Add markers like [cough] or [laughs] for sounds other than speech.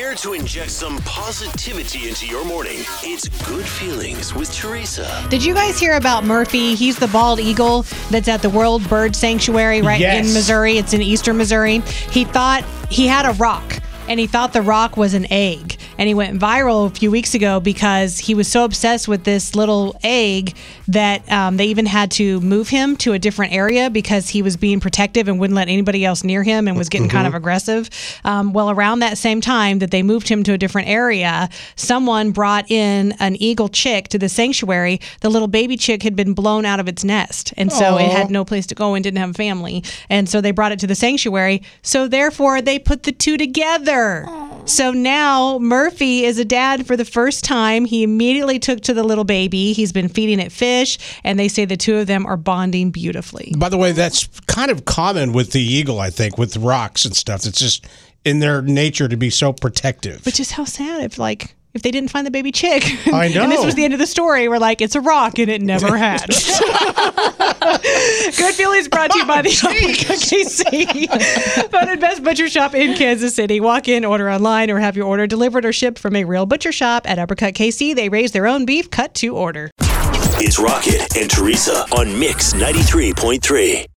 Here to inject some positivity into your morning. It's Good Feelings with Teresa. Did you guys hear about Murphy? He's the bald eagle that's at the World Bird Sanctuary right Yes. in Missouri. It's in eastern Missouri. He thought he had a rock and he thought the rock was an egg. And he went viral a few weeks ago because he was so obsessed with this little egg that um, they even had to move him to a different area because he was being protective and wouldn't let anybody else near him and was getting kind of aggressive. Um, well, around that same time that they moved him to a different area, someone brought in an eagle chick to the sanctuary. The little baby chick had been blown out of its nest. And so it had no place to go and didn't have a family. And so they brought it to the sanctuary. So therefore, they put the two together. So now Murphy is a dad for the first time. He immediately took to the little baby. He's been feeding it fish, and they say the two of them are bonding beautifully. By the way, that's kind of common with the eagle, I think, with rocks and stuff. It's just in their nature to be so protective. But just how sad if like if they didn't find the baby chick. I know. [laughs] and this was the end of the story. We're like, it's a rock and it never [laughs] hatched. [laughs] Good feelings brought to you by the Uppercut KC. Voted best butcher shop in Kansas City. Walk in, order online, or have your order delivered or shipped from a real butcher shop at Uppercut KC. They raise their own beef cut to order. It's Rocket and Teresa on Mix 93.3.